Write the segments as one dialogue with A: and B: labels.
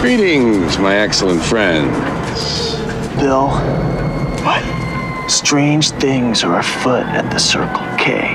A: Greetings, my excellent friends.
B: Bill. What? Strange things are afoot at the Circle K.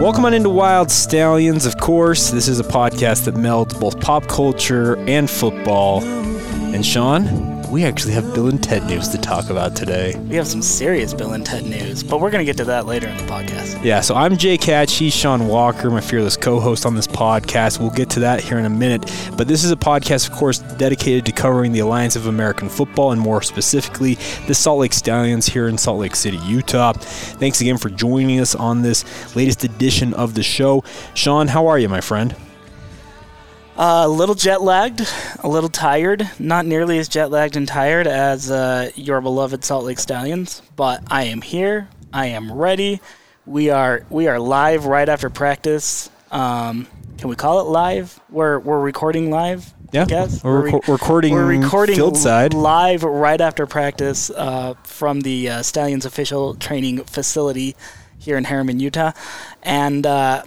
C: Welcome on into Wild Stallions. Of course, this is a podcast that melds both pop culture and football. And Sean, we actually have Bill and Ted news to talk about today.
D: We have some serious Bill and Ted news, but we're going to get to that later in the podcast.
C: Yeah, so I'm Jay Catch. He's Sean Walker, my fearless co host on this podcast. We'll get to that here in a minute. But this is a podcast, of course, dedicated to covering the Alliance of American Football and more specifically the Salt Lake Stallions here in Salt Lake City, Utah. Thanks again for joining us on this latest edition of the show. Sean, how are you, my friend?
D: Uh, a little jet lagged, a little tired, not nearly as jet lagged and tired as uh, your beloved Salt Lake Stallions, but I am here. I am ready. We are we are live right after practice. Um, can we call it live? We're we're recording live.
C: Yeah,
D: I guess
C: we're,
D: re-
C: reco- recording.
D: we're recording
C: field side.
D: live right after practice uh, from the uh, Stallions official training facility here in Herriman, Utah, and. Uh,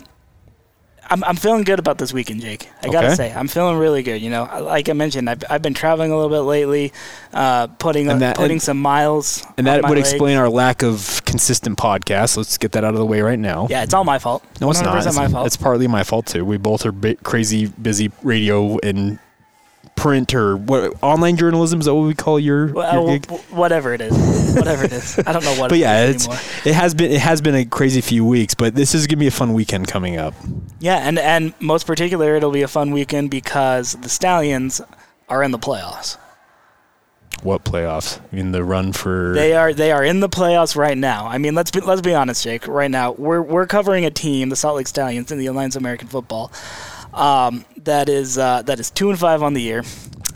D: I'm, I'm feeling good about this weekend, Jake. I gotta say, I'm feeling really good. You know, like I mentioned, I've, I've been traveling a little bit lately, uh, putting
C: that-
D: putting
C: and-
D: some miles.
C: And that would
D: leg.
C: explain our lack of consistent podcasts. Let's get that out of the way right now.
D: Yeah, it's all my fault.
C: No, it's not.
D: 100%
C: It's,
D: my fault.
C: it's partly my fault too. We both are bi- crazy busy radio and print or what online journalism is that what we call your,
D: well,
C: your gig?
D: whatever it is, whatever it is. I don't know what.
C: But
D: it
C: yeah,
D: is
C: it's
D: anymore.
C: it has been it has been a crazy few weeks, but this is gonna be a fun weekend coming up.
D: Yeah, and and most particular, it'll be a fun weekend because the Stallions are in the playoffs.
C: What playoffs? I mean the run for
D: They are they are in the playoffs right now. I mean, let's be let's be honest, Jake. Right now, we're we're covering a team, the Salt Lake Stallions, in the Alliance of American Football, um, that is uh, that is two and five on the year,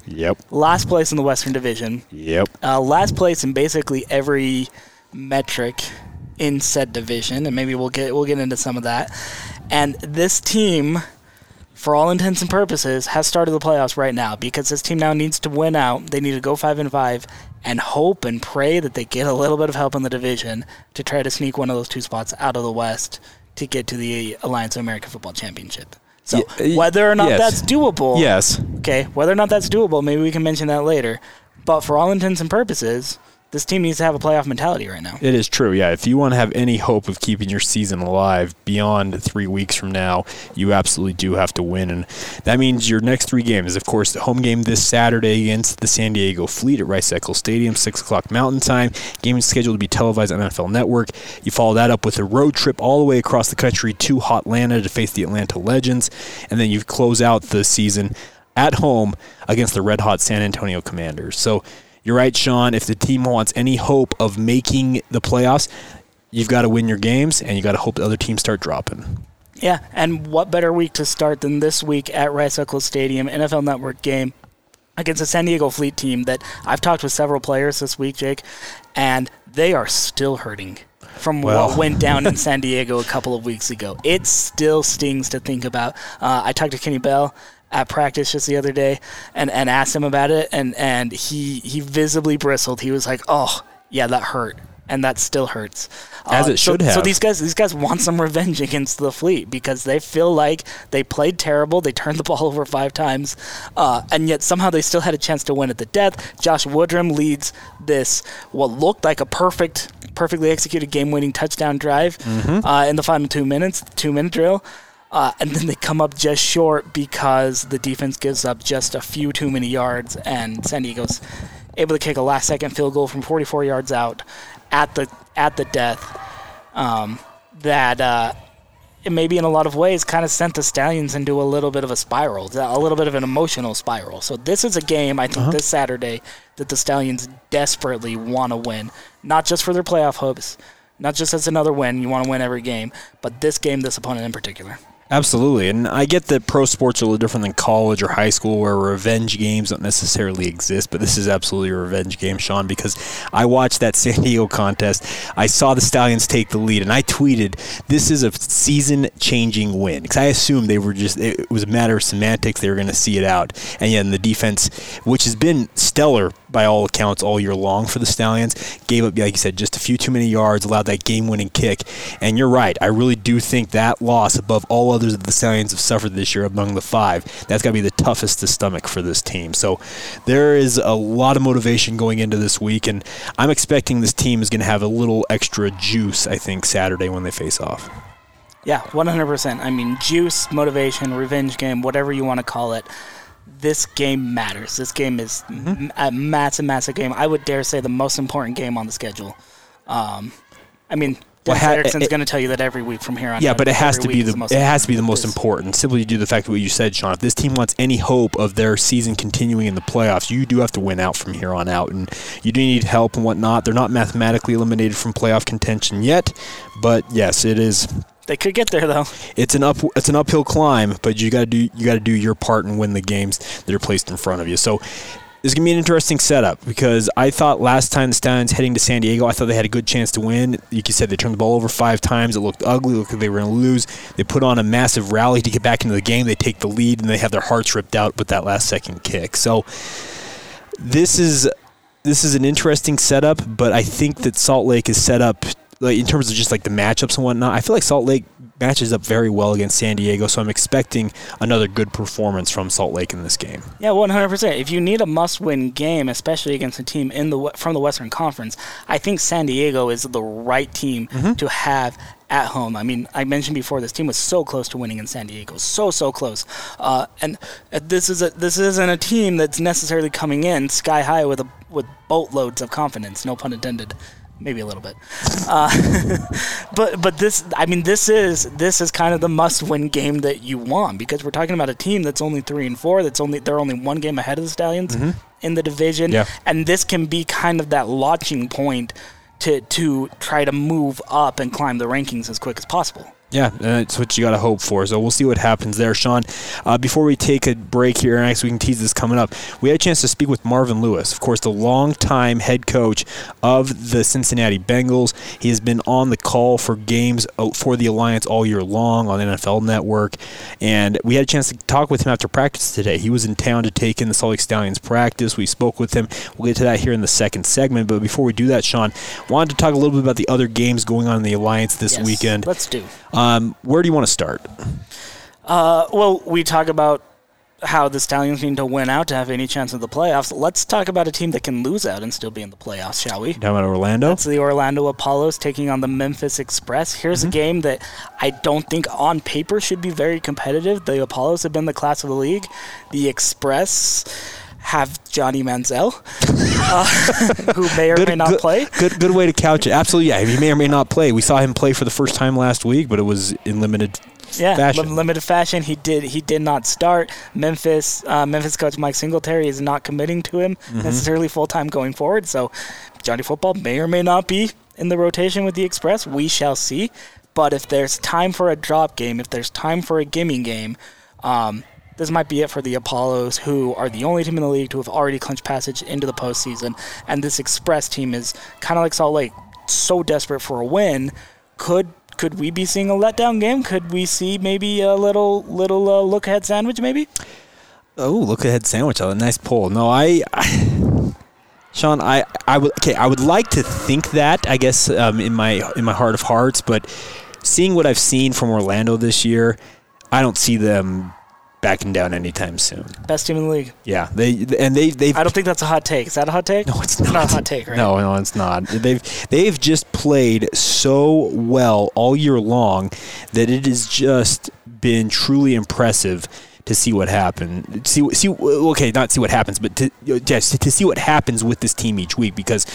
C: Yep.
D: last place in the Western Division,
C: Yep.
D: uh, last place in basically every metric in said division, and maybe we'll get we'll get into some of that. And this team, for all intents and purposes, has started the playoffs right now because this team now needs to win out. They need to go five and five and hope and pray that they get a little bit of help in the division to try to sneak one of those two spots out of the West to get to the Alliance of American Football Championship. So
C: y- eh,
D: whether or not
C: yes.
D: that's doable,
C: Yes.
D: Okay, whether or not that's doable, maybe we can mention that later. But for all intents and purposes, this team needs to have a playoff mentality right now.
C: It is true, yeah. If you want to have any hope of keeping your season alive beyond three weeks from now, you absolutely do have to win. And that means your next three games, of course, the home game this Saturday against the San Diego Fleet at Rice Eccles Stadium, 6 o'clock Mountain Time. Game is scheduled to be televised on NFL Network. You follow that up with a road trip all the way across the country to Hotlanta to face the Atlanta Legends. And then you close out the season at home against the red hot San Antonio Commanders. So you're right, Sean. If the team wants any hope of making the playoffs, you've got to win your games and you got to hope the other teams start dropping.
D: Yeah, and what better week to start than this week at Rice Eccles Stadium, NFL Network game against a San Diego Fleet team that I've talked with several players this week, Jake, and they are still hurting from
C: Well.
D: what went down in San Diego a couple of weeks ago. It still stings to think about. Uh, I talked to Kenny Bell at practice just the other day and, and asked him about it, and, and he, he visibly bristled. He was like, oh, yeah, that hurt. And that still hurts.
C: As
D: Uh,
C: it
D: so-
C: should
D: So
C: have.
D: these guys, these guys want some revenge against the fleet because they feel like they played terrible. They turned the ball over five times, uh, and yet somehow they still had a chance to win at the death. Josh Woodrum leads this what looked like a perfect, perfectly executed game-winning touchdown drive
C: Mm-hmm.
D: uh, in the final two minutes, two-minute drill. Uh, and then they come up just short because the defense gives up just a few too many yards, and San Diego's able to kick a last-second field goal from 44 yards out at the at the death. Um, that uh, it maybe in a lot of ways kind of sent the Stallions into a little bit of a spiral, a little bit of an emotional spiral. So this is a game I think this Saturday that the Stallions desperately want to win, not just for their playoff hopes, not just as another win. You want to win every game, but this game, this opponent in particular.
C: Absolutely, and I get that pro sports are a little different than college or high school, where revenge games don't necessarily exist. But this is absolutely a revenge game, Sean, because I watched that San Diego contest. I saw the Stallions take the lead, and I tweeted, "This is a season-changing win." Because I assumed they were just it was a matter of semantics; they were going to see it out. And yet, the defense, which has been stellar by all accounts all year long for the Stallions, gave up, like you said, just a few too many yards, allowed that game-winning kick. And you're right; I really do think that loss, above all others that the Stallions have suffered this year among the five, that's got to be the toughest to stomach for this team. So there is a lot of motivation going into this week, and I'm expecting this team is going to have a little extra juice, I think, Saturday when they face off.
D: Yeah, 100%. I mean, juice, motivation, revenge game, whatever you want to call it. This game matters. This game is
C: Mm-hmm.
D: a massive, massive game. I would dare say the most important game on the schedule. Um, I mean, Dennis
C: ha-
D: Erickson's going to tell you that every week from here on.
C: Yeah,
D: out,
C: but it has to be the,
D: most
C: it has to be the
D: important.
C: most important simply due to the fact of what you said, Sean. If this team wants any hope of their season continuing in the playoffs, you do have to win out from here on out, and you do need help and whatnot. They're not mathematically eliminated from playoff contention yet, but yes, it is.
D: They could get there though.
C: It's an up it's an uphill climb, but you got to do you got to do your part and win the games that are placed in front of you. So this is gonna be an interesting setup because I thought last time the Stallions heading to San Diego, I thought they had a good chance to win. Like you said, they turned the ball over five times. It looked ugly. It looked like they were gonna lose. They put on a massive rally to get back into the game. They take the lead and they have their hearts ripped out with that last second kick. So this is this is an interesting setup, but I think that Salt Lake is set up like in terms of just like the matchups and whatnot. I feel like Salt Lake matches up very well against San Diego, so I'm expecting another good performance from Salt Lake in this game.
D: Yeah, one hundred percent. If you need a must-win game, especially against a team in the from the Western Conference, I think San Diego is the right team
C: Mm-hmm.
D: to have at home. I mean, I mentioned before this team was so close to winning in San Diego, so so close. Uh, and uh, this is a this isn't a team that's necessarily coming in sky high with a with boatloads of confidence. No pun intended. Maybe a little bit, uh, but but this I mean this is this is kind of the must-win game that you want because we're talking about a team that's only three and four that's only they're only one game ahead of the Stallions in the division,
C: Yeah.
D: and this can be kind of that launching point to to try to move up and climb the rankings as quick as possible.
C: Yeah, that's what you got to hope for. So we'll see what happens there, Sean. Uh, before we take a break here, and actually we can tease this coming up, we had a chance to speak with Marvin Lewis, of course, the longtime head coach of the Cincinnati Bengals. He has been on the call for games uh, for the Alliance all year long on NFL Network, and we had a chance to talk with him after practice today. He was in town to take in the Salt Lake Stallions practice. We spoke with him. We'll get to that here in the second segment, but before we do that, Sean, wanted to talk a little bit about the other games going on in the Alliance this
D: Yes,
C: weekend.
D: Let's do.
C: Um, where do you want to start?
D: Uh, well, we talk about how the Stallions need to win out to have any chance of the playoffs. Let's talk about a team that can lose out and still be in the playoffs, shall we?
C: Talking about Orlando?
D: That's the Orlando Apollos taking on the Memphis Express. Here's a game that I don't think on paper should be very competitive. The Apollos have been the class of the league. The Express have Johnny Manziel, uh, who may or may not
C: good,
D: play.
C: Good, good way to couch it. Absolutely, yeah. He may or may not play. We saw him play for the first time last week, but it was in limited
D: Yeah,
C: fashion.
D: lim- limited fashion. He did. He did not start. Memphis. Uh, Memphis coach Mike Singletary is not committing to him
C: Mm-hmm.
D: necessarily full time going forward. So, Johnny Football may or may not be in the rotation with the Express. We shall see. But if there's time for a drop game, if there's time for a gimme game, um, this might be it for the Apollos, who are the only team in the league to have already clinched passage into the postseason. And this Express team is kind of like Salt Lake, so desperate for a win. Could could we be seeing a letdown game? Could we see maybe a little little uh, look ahead sandwich? Maybe.
C: oh, look ahead sandwich. A nice pull. No, I, I Sean, I, I would okay. I would like to think that. I guess um, in my in my heart of hearts, but seeing what I've seen from Orlando this year, I don't see them backing down anytime soon.
D: Best team in the league.
C: Yeah, they and they they've
D: I don't think that's a hot take. Is that a hot take?
C: No, it's
D: not.
C: not.
D: a hot take, right?
C: No, no, it's not. They've they've just played so well all year long that it has just been truly impressive to see what happened. See, see, okay, not see what happens, but to yes, to see what happens with this team each week because.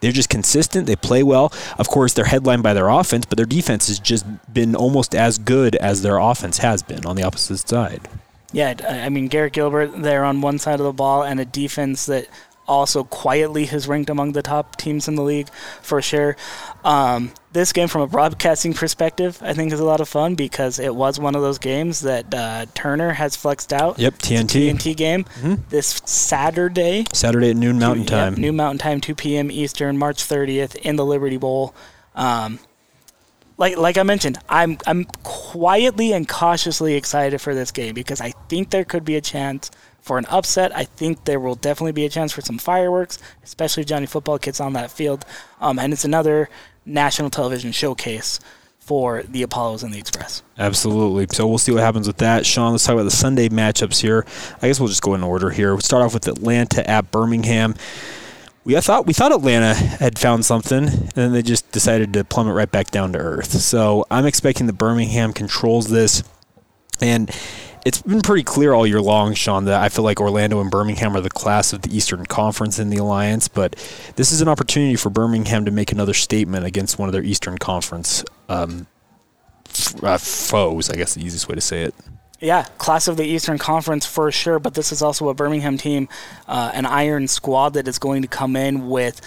C: They're just consistent. They play well. Of course, they're headlined by their offense, but their defense has just been almost as good as their offense has been on the opposite side.
D: Yeah, I mean Garrett Gilbert there on one side of the ball and a defense that also quietly has ranked among the top teams in the league for sure. Um, this game, from a broadcasting perspective, I think is a lot of fun because it was one of those games that uh, Turner has flexed out.
C: Yep, TNT.
D: TNT game this Saturday.
C: Saturday at noon Mountain
D: Yep,
C: Time.
D: noon Mountain Time, 2 p.m. Eastern, March 30th in the Liberty Bowl. Um, like like I mentioned, I'm I'm quietly and cautiously excited for this game because I think there could be a chance for an upset. I think there will definitely be a chance for some fireworks, especially if Johnny Football gets on that field. Um, and it's another national television showcase for the Apollos and the Express.
C: Absolutely. So we'll see what happens with that. Sean, let's talk about the Sunday matchups here. I guess we'll just go in order here. We'll start off with Atlanta at Birmingham. We I thought we thought Atlanta had found something, and then they just decided to plummet right back down to earth. So I'm expecting that Birmingham controls this, and it's been pretty clear all year long, Sean, that I feel like Orlando and Birmingham are the class of the Eastern Conference in the alliance. But this is an opportunity for Birmingham to make another statement against one of their Eastern Conference um, f- uh, foes. I guess the easiest way to say it.
D: Yeah, class of the Eastern Conference for sure, but this is also a Birmingham team, uh, an iron squad that is going to come in with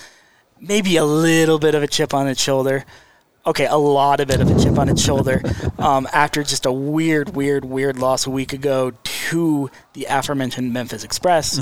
D: maybe a little bit of a chip on its shoulder. Okay, a lot of bit of a chip on its shoulder um, after just a weird, weird, weird loss a week ago to the aforementioned Memphis Express.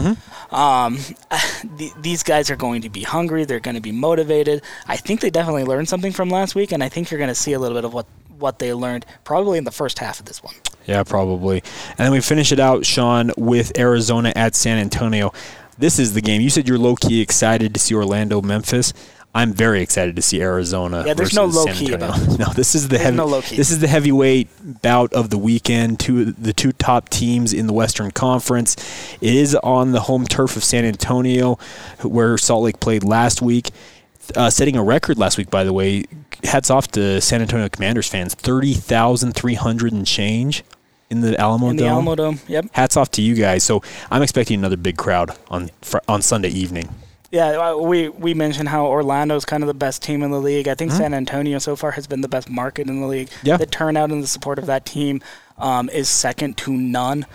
D: Um, th- these guys are going to be hungry. They're going to be motivated. I think they definitely learned something from last week, and I think you're going to see a little bit of what what they learned probably in the first half of this one.
C: Yeah, probably. And then we finish it out, Sean, with Arizona at San Antonio. This is the game. You said you're low key excited to see Orlando, Memphis. I'm very excited to see Arizona.
D: Yeah, there's no low-key
C: Antonio.
D: about this.
C: No, this is the
D: There's
C: heavy.
D: no.
C: This is the heavyweight bout of the weekend. Two the two top teams in the Western Conference. It is on the home turf of San Antonio, where Salt Lake played last week, uh, setting a record last week. By the way, hats off to San Antonio Commanders fans. Thirty thousand three hundred and change in the Alamo
D: In the
C: Dome.
D: Alamodome, yep.
C: Hats off to you guys. So I'm expecting another big crowd on fr- on Sunday evening.
D: Yeah, uh, we we mentioned how Orlando's kind of the best team in the league. I think
C: Mm-hmm.
D: San Antonio so far has been the best market in the league.
C: Yeah.
D: The turnout and the support of that team um, is second to none.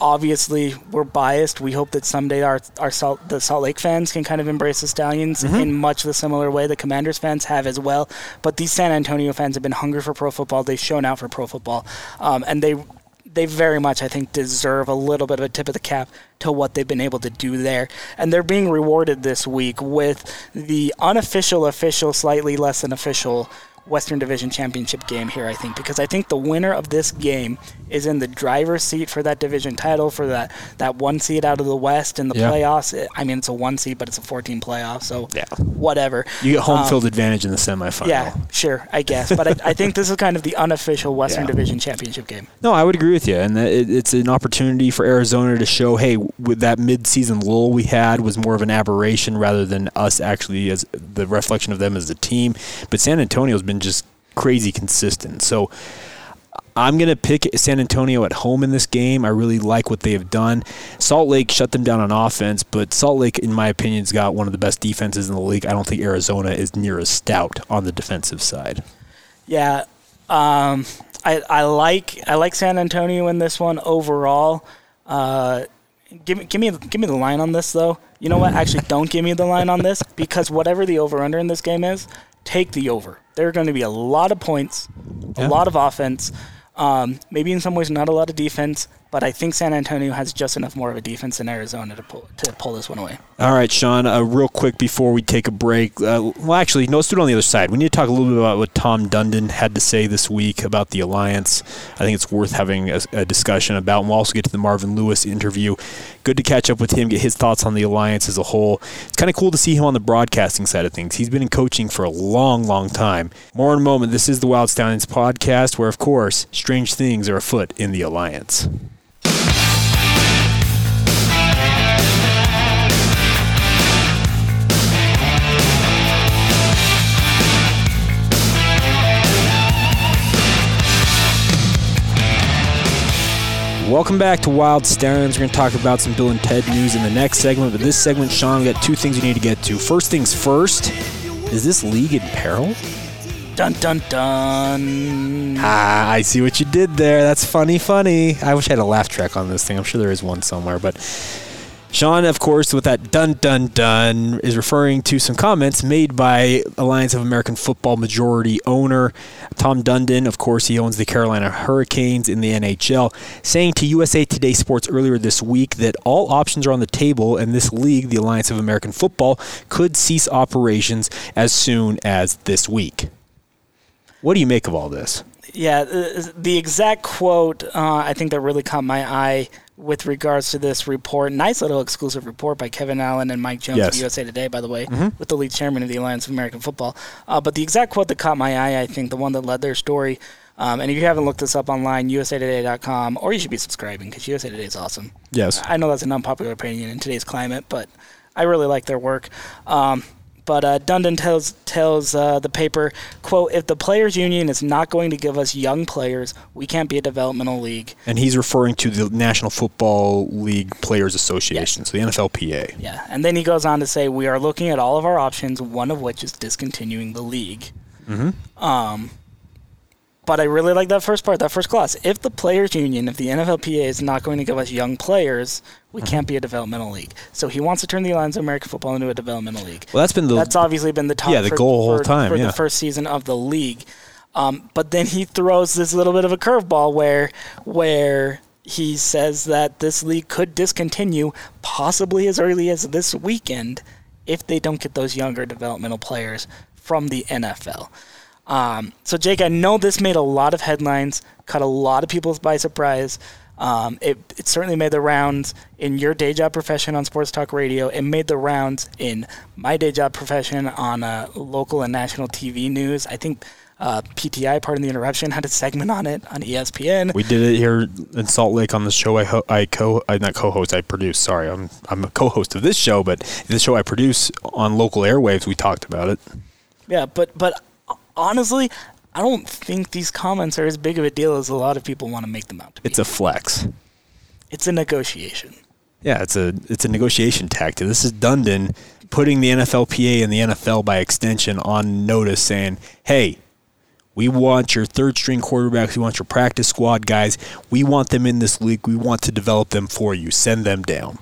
D: Obviously, we're biased. We hope that someday our our Salt, the Salt Lake fans can kind of embrace the Stallions
C: Mm-hmm.
D: in much the similar way the Commanders fans have as well. But these San Antonio fans have been hungry for pro football. They've shown out for pro football, um, and they they very much, I think, deserve a little bit of a tip of the cap to what they've been able to do there. And they're being rewarded this week with the unofficial, official, slightly less than official Western Division Championship game here, I think, because I think the winner of this game is in the driver's seat for that division title, for that, that one seed out of the West in the
C: Yeah.
D: playoffs. I mean, it's a one seed, but it's a 14 playoff, so
C: Yeah.
D: whatever.
C: You get home
D: Um,
C: field advantage in the semifinal.
D: Yeah, sure, I guess. But I, I think this is kind of the unofficial Western
C: Yeah.
D: Division Championship game.
C: No, I would agree with you, and it, it's an opportunity for Arizona to show, hey, with that mid-season lull we had was more of an aberration rather than us actually as the reflection of them as a team. But San Antonio's been just crazy consistent, so. I'm going to pick San Antonio at home in this game. I really like what they have done. Salt Lake shut them down on offense, but Salt Lake, in my opinion, has got one of the best defenses in the league. I don't think Arizona is near as stout on the defensive side.
D: Yeah, um, I I like I like San Antonio in this one overall. Uh, give me give me give me the line on this though. You know what? Actually, don't give me the line on this because whatever the over under in this game is, take the over. There are going to be a lot of points,
C: Yeah.
D: a lot of offense. Um, maybe in some ways not a lot of defense, but I think San Antonio has just enough more of a defense than Arizona to pull to pull this one away.
C: All right, Sean, uh, real quick before we take a break. Uh, well, actually, no, let's do it on the other side. We need to talk a little bit about what Tom Dundon had to say this week about the alliance. I think it's worth having a, a discussion about. And we'll also get to the Marvin Lewis interview. Good to catch up with him, get his thoughts on the alliance as a whole. It's kind of cool to see him on the broadcasting side of things. He's been in coaching for a long, long time. More in a moment. This is the Wild Stallions podcast, where, of course, strange things are afoot in the alliance. Welcome back to Wild Stallions. We're going to talk about some Bill and Ted news in the next segment. But this segment, Sean, we got two things we need to get to. First things first, is this league in peril?
D: Dun dun dun.
C: Ah, I see what you did there. That's funny, funny. I wish I had a laugh track on this thing. I'm sure there is one somewhere. But Sean, of course, with that dun dun dun, is referring to some comments made by Alliance of American Football majority owner Tom Dundon. Of course, he owns the Carolina Hurricanes in the NHL, saying to USA Today Sports earlier this week that all options are on the table, and this league, the Alliance of American Football, could cease operations as soon as this week. What do you make of all this?
D: Yeah, the, the exact quote uh, I think that really caught my eye with regards to this report. Nice little exclusive report by Kevin Allen and Mike Jones
C: Yes.
D: of USA Today, by the way, with the lead chairman of the Alliance of American Football. Uh, but the exact quote that caught my eye, I think, the one that led their story. Um, and if you haven't looked this up online, usatoday.com, or you should be subscribing because USA Today is awesome.
C: Yes.
D: I know that's an unpopular opinion in today's climate, but I really like their work. Um, but uh, Dundon tells tells uh, the paper, "quote If the players' union is not going to give us young players, we can't be a developmental league."
C: And he's referring to the National Football League Players Association, so the NFLPA.
D: Yeah, and then he goes on to say, "We are looking at all of our options, one of which is discontinuing the league." Mm-hmm. Um, but I really like that first part, that first clause. If the players' union, if the NFLPA is not going to give us young players, we can't be a developmental league. So he wants to turn the Alliance of American Football into a developmental league.
C: Well, that's been the
D: That's obviously been the top.
C: Yeah, the
D: for,
C: goal the whole
D: for-
C: time,
D: for
C: yeah.
D: the first season of the league. Um, but then he throws this little bit of a curveball where where he says that this league could discontinue possibly as early as this weekend if they don't get those younger developmental players from the NFL. Um, so, Jake, I know this made a lot of headlines, caught a lot of people by surprise. Um, it, it certainly made the rounds in your day job profession on Sports Talk Radio. It made the rounds in my day job profession on uh, local and national TV news. I think uh, PTI, Pardon the Interruption, had a segment on it on ESPN.
C: We did it here in Salt Lake on the show I ho- I co I not co-host I produce. Sorry, I'm I'm a co-host of this show, but the show I produce on local airwaves, we talked about it.
D: Yeah, but but honestly, I don't think these comments are as big of a deal as a lot of people want to make them out to be.
C: It's a flex.
D: it's a negotiation.
C: Yeah, it's a it's a negotiation tactic. This is Dundon putting the NFLPA and the NFL by extension on notice, saying, "Hey, we want your third string quarterbacks. We want your practice squad guys. We want them in this league. We want to develop them for you. Send them down."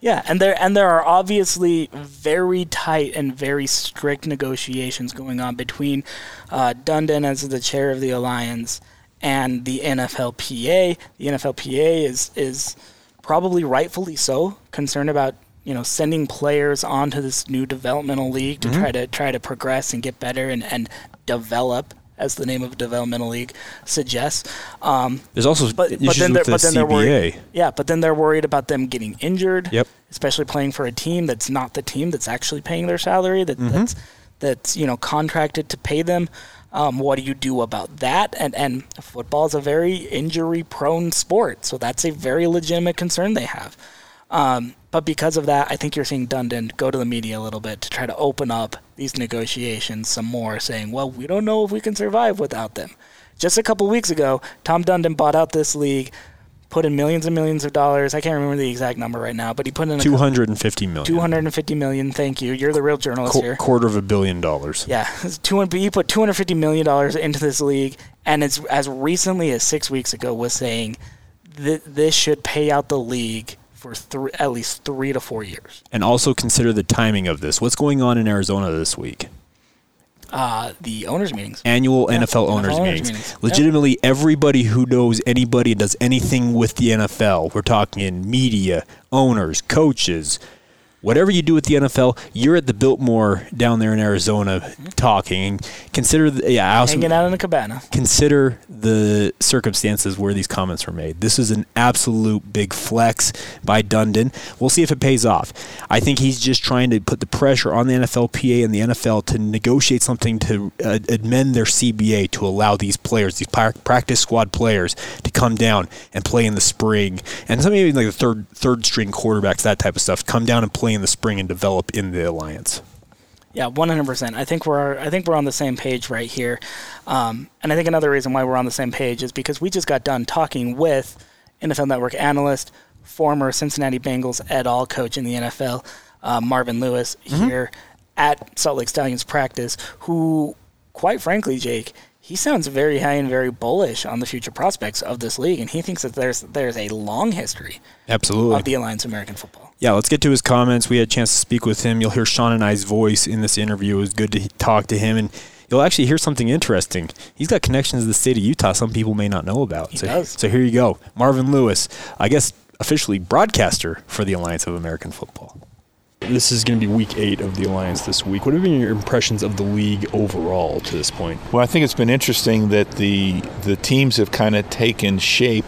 D: Yeah, and there and there are obviously very tight and very strict negotiations going on between uh, Dundon as the chair of the alliance and the NFLPA. The NFLPA is is probably rightfully so concerned about you know sending players onto this new developmental league to try to try to progress and get better and, and develop as the name of a developmental league suggests. Um,
C: There's also
D: but,
C: issues
D: but then
C: with
D: they're, but then
C: CBA.
D: worried. Yeah, but then they're worried about them getting injured.
C: Yep.
D: Especially playing for a team that's not the team that's actually paying their salary. That
C: Mm-hmm.
D: that's that's you know contracted to pay them. Um, what do you do about that? And and football is a very injury prone sport, so that's a very legitimate concern they have. Um, but because of that, I think you're seeing Dundon go to the media a little bit to try to open up these negotiations some more, saying, well, we don't know if we can survive without them. Just a couple weeks ago, Tom Dundon bought out this league, put in millions and millions of dollars. I can't remember the exact number right now, but he put in a
C: Two hundred and fifty million.
D: 250 million. Thank you. You're the real journalist
C: Qu-
D: here.
C: quarter of a billion dollars.
D: Yeah, it's 200, he put 250 million dollars into this league, and it's as recently as six weeks ago was saying that this should pay out the league for three, at least three to four years.
C: And also consider the timing of this. What's going on in Arizona this week?
D: Uh, the owners' meetings.
C: Annual
D: Yeah,
C: NFL
D: NFL
C: owners
D: owners
C: meetings.
D: meetings.
C: Legitimately, everybody who knows anybody and does anything with the NFL, we're talking in media, owners, coaches, whatever you do with the NFL, you're at the Biltmore down there in Arizona talking. Consider, the, yeah, I also
D: Hanging out in the cabana.
C: consider the circumstances where these comments were made. This is an absolute big flex by Dundon. We'll see if it pays off. I think he's just trying to put the pressure on the NFLPA and the NFL to negotiate something to uh, amend their CBA to allow these players, these practice squad players, to come down and play in the spring, and some even like the third third string quarterbacks, that type of stuff, come down and play in the spring and develop in the alliance.
D: Yeah, one hundred percent. I think we're I think we're on the same page right here, um, and I think another reason why we're on the same page is because we just got done talking with NFL Network analyst, former Cincinnati Bengals et al. coach in the NFL, uh, Marvin Lewis here at Salt Lake Stallions practice, who, quite frankly, Jake, he sounds very high and very bullish on the future prospects of this league, and he thinks that there's there's a long history
C: Absolutely.
D: of the Alliance of American Football.
C: Yeah, let's get to his comments. We had a chance to speak with him. You'll hear Sean and I's voice in this interview. It was good to talk to him, and you'll actually hear something interesting. He's got connections to the state of Utah some people may not know about.
D: He
C: so,
D: does.
C: so here you go. Marvin Lewis, I guess officially broadcaster for the Alliance of American Football. This is going to be week eight of the Alliance this week. What have been your impressions of the league overall to this point?
E: Well, I think it's been interesting that the the teams have kind of taken shape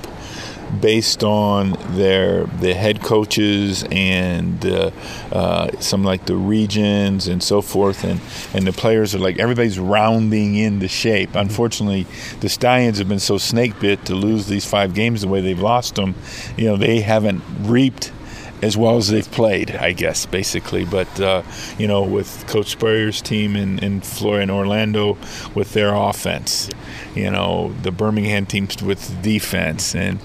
E: based on their the head coaches and uh, uh, some like the regions and so forth, and and the players are like everybody's rounding in the shape. Unfortunately, the Stallions have been so snake bit to lose these five games the way they've lost them. You know, they haven't reaped as well as they've played, I guess, basically. But uh, you know, with Coach Spurrier's team in in Florida and Orlando with their offense, you know, the Birmingham teams with defense, and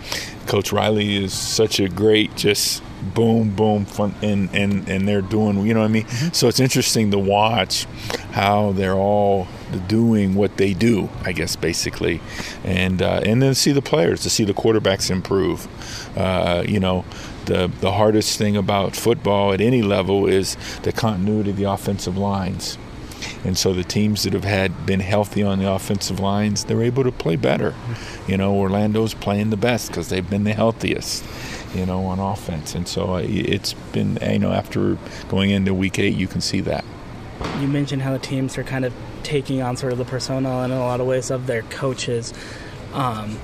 E: Coach Riley is such a great just boom boom fun and and and they're doing you know what i mean? So it's interesting to watch how they're all doing what they do i guess basically. And uh, and then see the players to see the quarterbacks improve. Uh, you know the the hardest thing about football at any level is the continuity of the offensive lines and so the teams that have had been healthy on the offensive lines, they're able to play better. You know, Orlando's playing the best because they've been the healthiest. You know, on offense, and so uh, it's been. You know, after going into week eight, you can see that.
D: You mentioned how the teams are kind of taking on sort of the persona in a lot of ways of their coaches. Um,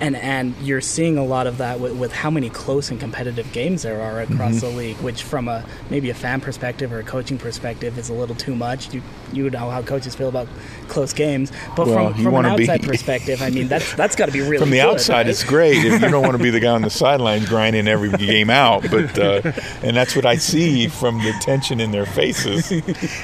D: and and you're seeing a lot of that with, with how many close and competitive games there are across the league, which from a maybe a fan perspective or a coaching perspective is a little too much. You you know how coaches feel about close games, but
E: Well,
D: from, from an
E: wanna be-
D: outside perspective, I mean that's that's got to be really
E: From the
D: good,
E: outside,
D: right?
E: it's great. If you don't want to be the guy on the sidelines grinding every game out, but uh, and that's what I see from the tension in their faces,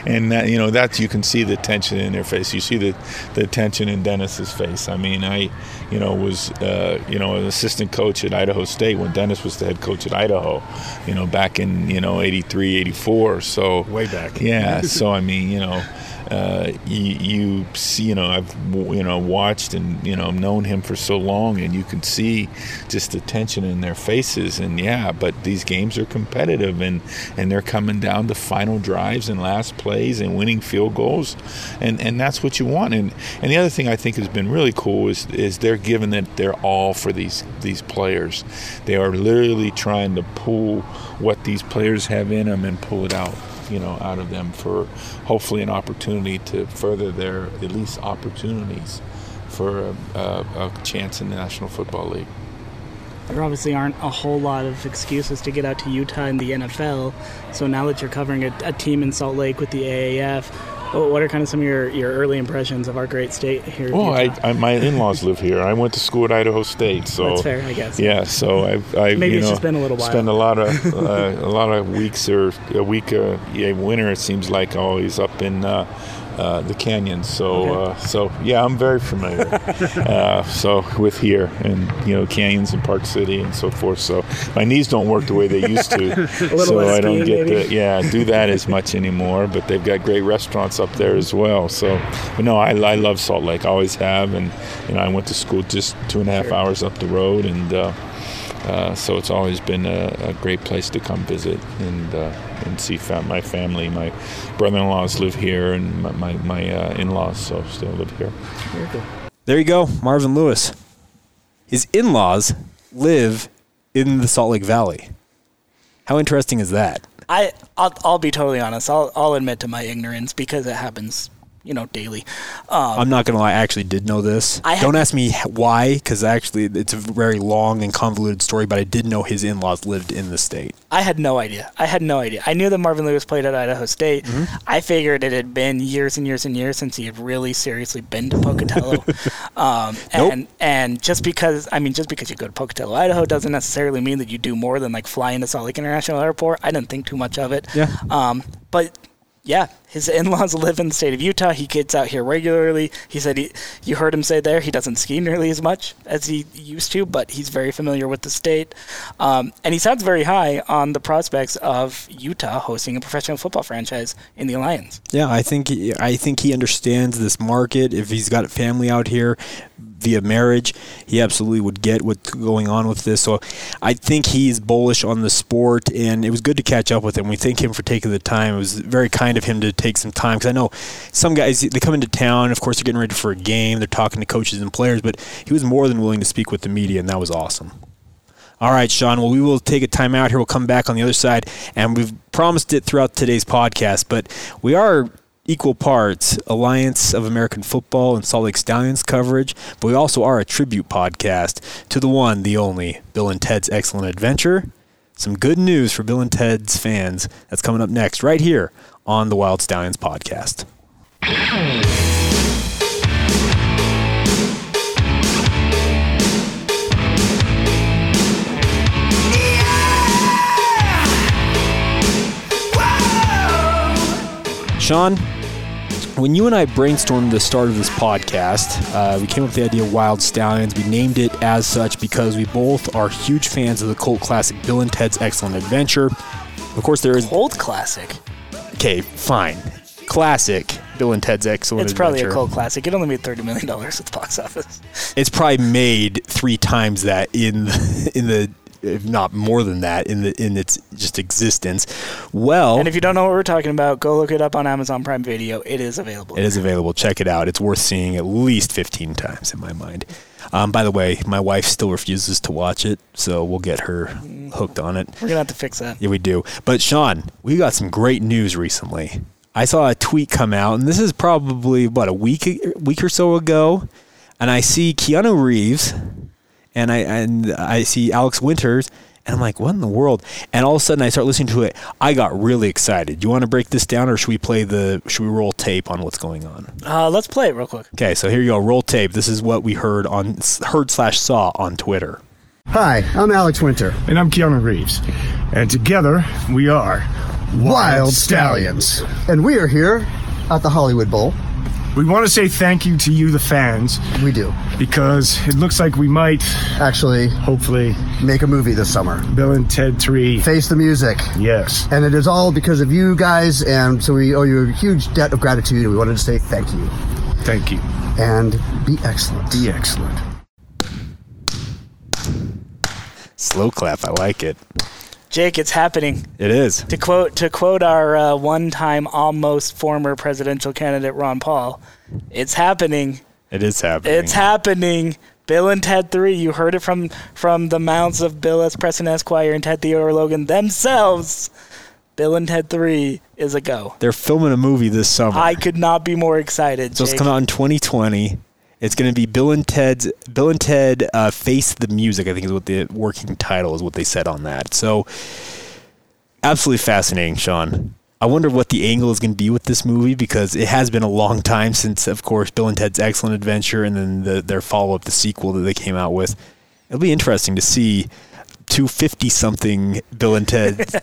E: and that you know that you can see the tension in their face. You see the the tension in Dennis's face. I mean, I you know was uh, you know an assistant coach at Idaho State when Dennis was the head coach at Idaho, you know back in you know 83, 84. So
C: Way back.
E: yeah. So I mean, you know, uh, you, you see, you know, I've you know watched and you know known him for so long, and you can see just the tension in their faces. And yeah, but these games are competitive, and and they're coming down to final drives and last plays and winning field goals, and and that's what you want. And and the other thing I think has been really cool is is they're given that they're all for these these players. They are literally trying to pull what these players have in them and pull it out you know, out of them for hopefully an opportunity to further their at least opportunities for a, a, a chance in the National Football League.
D: There obviously aren't a whole lot of excuses to get out to Utah in the NFL. So now that you're covering a, a team in Salt Lake with the AAF, what what are kind of some of your, your early impressions of our great state here?
E: Oh, I, I, my in-laws live here. I went to school at Idaho State, so
D: That's fair, I guess.
E: Yeah, so I've, I
D: Maybe
E: you
D: it's
E: know,
D: just been a little while.
E: Spend a lot of uh, a lot of weeks or a week, uh, yeah, winter. It seems like always up in. Uh, uh, the canyons, so
D: Okay.
E: uh, so yeah, I'm very familiar. uh, so with here and you know canyons and Park City and so forth. So my knees don't work the way they used to,
D: little
E: so I don't get
D: maybe?
E: to yeah do that as much anymore. But they've got great restaurants up there as well. So, but no, I, I love Salt Lake. Always have, and you know I went to school just two and a half hours up the road, and uh, so it's always been a, a great place to come visit and uh, and see fam- my family. My brother-in-laws live here, and my my, my uh, in-laws so still live here.
C: There you go, Marvin Lewis. His in laws live in the Salt Lake Valley. How interesting is that?
D: I I'll, I'll be totally honest. I'll I'll admit to my ignorance because it happens, you know, daily. Um,
C: I'm not gonna lie. I actually did know this.
D: I had-
C: Don't ask me why, because actually it's a very long and convoluted story. But I did know his in-laws lived in the state.
D: I had no idea. I had no idea. I knew that Marvin Lewis played at Idaho State.
C: Mm-hmm.
D: I figured it had been years and years and years since he had really seriously been to Pocatello. um,
C: Nope.
D: and and just because I mean, just because you go to Pocatello, Idaho, doesn't necessarily mean that you do more than like fly into Salt Lake International Airport. I didn't think too much of it.
C: Yeah.
D: Um, but yeah, his in-laws live in the state of Utah. He gets out here regularly. He said he, you heard him say there, he doesn't ski nearly as much as he used to, but he's very familiar with the state. Um, and he sounds very high on the prospects of Utah hosting a professional football franchise in the Alliance.
C: Yeah, I think he, I think he understands this market. If he's got family out here via marriage, he absolutely would get what's going on with this. So I think he's bullish on the sport, and it was good to catch up with him. We thank him for taking the time. It was very kind of him to take some time because I know some guys they come into town. Of course, they're getting ready for a game. They're talking to coaches and players, but he was more than willing to speak with the media, and that was awesome. All right, Sean. Well, we will take a time out here. We'll come back on the other side, and we've promised it throughout today's podcast, but we are equal parts Alliance of American Football and Salt Lake Stallions coverage, but we also are a tribute podcast to the one, the only Bill and Ted's Excellent Adventure. Some good news for Bill and Ted's fans. That's coming up next, right here on the Wild Stallions podcast. Sean, when you and I brainstormed the start of this podcast, uh, we came up with the idea of Wild Stallions. We named it as such because we both are huge fans of the cult classic Bill and Ted's Excellent Adventure. Of course, there is.
D: Old classic.
C: Okay, fine. Classic Bill and Ted's Excellent adventure.
D: It's
C: Adventure.
D: probably a cult classic. It only made $30 million at the box office.
C: It's probably made three times that in in the if not more than that in the in its just existence. Well,
D: And if you don't know what we're talking about, go look it up on Amazon Prime Video. It is available.
C: It is available. Check it out. It's worth seeing at least 15 times in my mind. Um, by the way, my wife still refuses to watch it, so we'll get her hooked on it.
D: We're going to have to fix that.
C: Yeah, we do. But Sean, we got some great news recently. I saw a tweet come out, and this is probably what a week week or so ago, and I see Keanu Reeves, and I and I see Alex Winters, and I'm like, what in the world? And all of a sudden, I start listening to it. I got really excited. Do you want to break this down, or should we play the? Should we roll tape on what's going on?
D: Uh, let's play it real quick.
C: Okay, so here you go. Roll tape. This is what we heard on heard slash saw on Twitter.
F: Hi, I'm Alex Winter.
G: And I'm Keanu Reeves. And together we are
F: Wild Stallions. And we are here at the Hollywood Bowl.
G: We want to say thank you to you, the fans,
F: We do
G: because it looks like we might,
F: actually
G: hopefully,
F: make a movie this summer.
G: Bill and Ted 3.
F: Face the music.
G: Yes.
F: And it is all because of you guys, and so we owe you a huge debt of gratitude. We wanted to say thank you
G: Thank you.
F: and be excellent.
G: Be excellent.
C: Slow clap. I like it.
D: Jake, it's happening.
C: It is.
D: To quote to quote our uh, one-time almost former presidential candidate Ron Paul, it's happening.
C: It is happening.
D: It's happening. Bill and Ted 3, you heard it from from the mouths of Bill S. Preston Esquire and Ted Theodore Logan themselves. Bill and Ted 3 is a go.
C: They're filming a movie this summer.
D: I could not be more excited.
C: so it's
D: Jake.
C: coming out in 2020. It's going to be Bill and Ted's Bill and Ted uh, Face the Music. I think is what the working title is. What they said on that. So absolutely fascinating, Sean. I wonder what the angle is going to be with this movie because it has been a long time since, of course, Bill and Ted's Excellent Adventure, and then the, their follow up, the sequel that they came out with. It'll be interesting to see 250 something Bill and Ted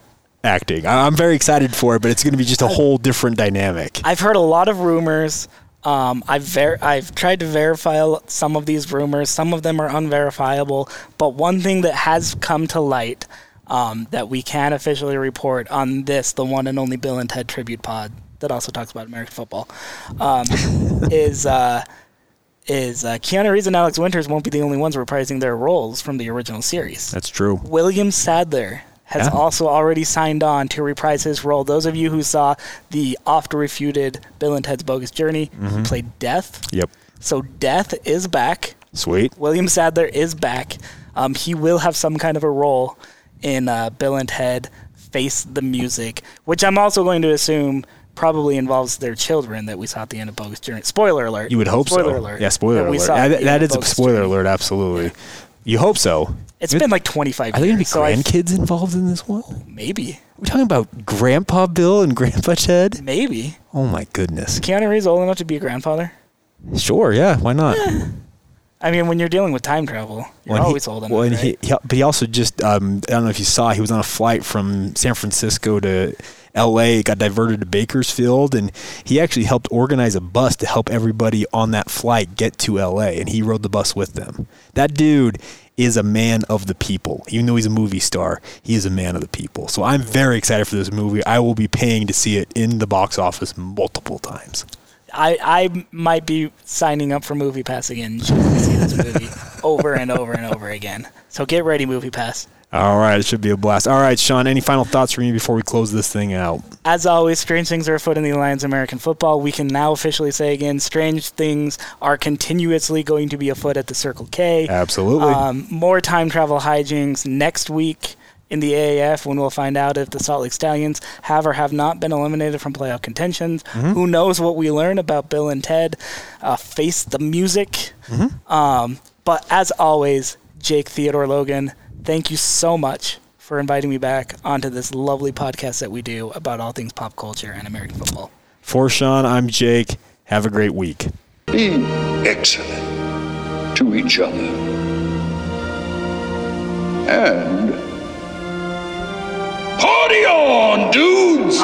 C: acting. I'm very excited for it, but it's going to be just a whole different dynamic.
D: I've heard a lot of rumors. Um, I've ver- I've tried to verify some of these rumors. Some of them are unverifiable. But one thing that has come to light um, that we can officially report on this, the one and only Bill and Ted tribute pod that also talks about American football, um, is uh, is uh, Keanu Reeves and Alex Winters won't be the only ones reprising their roles from the original series.
C: That's true.
D: William Sadler has
C: Yeah.
D: also already signed on to reprise his role. Those of you who saw the oft refuted Bill and Ted's Bogus Journey,
C: Mm-hmm.
D: played Death.
C: Yep.
D: So Death is back.
C: Sweet.
D: William Sadler is back. Um, he will have some kind of a role in uh, Bill and Ted Face the Music, which I'm also going to assume probably involves their children that we saw at the end of Bogus Journey. Spoiler alert.
C: You would hope
D: spoiler
C: so.
D: Alert.
C: Yeah, spoiler
D: that
C: alert.
D: saw
C: Yeah,
D: the
C: that-
D: end
C: that
D: of
C: is a spoiler
D: Journey.
C: alert, absolutely. You hope so.
D: It's been like 25
C: Are there going to be
D: years. so I-
C: grandkids involved in this one?
D: maybe.
C: We're talking about Grandpa Bill and Grandpa Ted?
D: Maybe.
C: Oh my goodness.
D: Keanu Reeves old enough to be a grandfather?
C: Sure, yeah, why not?
D: I mean, when you're dealing with time travel, you're
C: Well,
D: always
C: he,
D: holding
C: well,
D: it,
C: and
D: right?
C: he, he- but he also just um, I don't know if you saw he was on a flight from San Francisco to L.A. got diverted to Bakersfield, and he actually helped organize a bus to help everybody on that flight get to L.A. and he rode the bus with them. That dude is a man of the people. Even though he's a movie star, he is a man of the people. So I'm very excited for this movie. I will be paying to see it in the box office multiple times.
D: I, I might be signing up for MoviePass again just to see this movie over and over and over again. So get ready, MoviePass.
C: All right, it should be a blast. All right, Sean, any final thoughts from you before we close this thing out?
D: As always, strange things are afoot in the Alliance of American football. We can now officially say again, strange things are continuously going to be afoot at the Circle K.
C: Absolutely.
D: Um, more time travel hijinks next week in the AAF when we'll find out if the Salt Lake Stallions have or have not been eliminated from playoff contentions. Who knows what we learn about Bill and Ted? Uh, face the music. Um, but as always, Jake Theodore Logan, thank you so much for inviting me back onto this lovely podcast that we do about all things pop culture and American football.
C: For Sean, I'm Jake. Have a great week.
H: Be excellent to each other. And party on, dudes!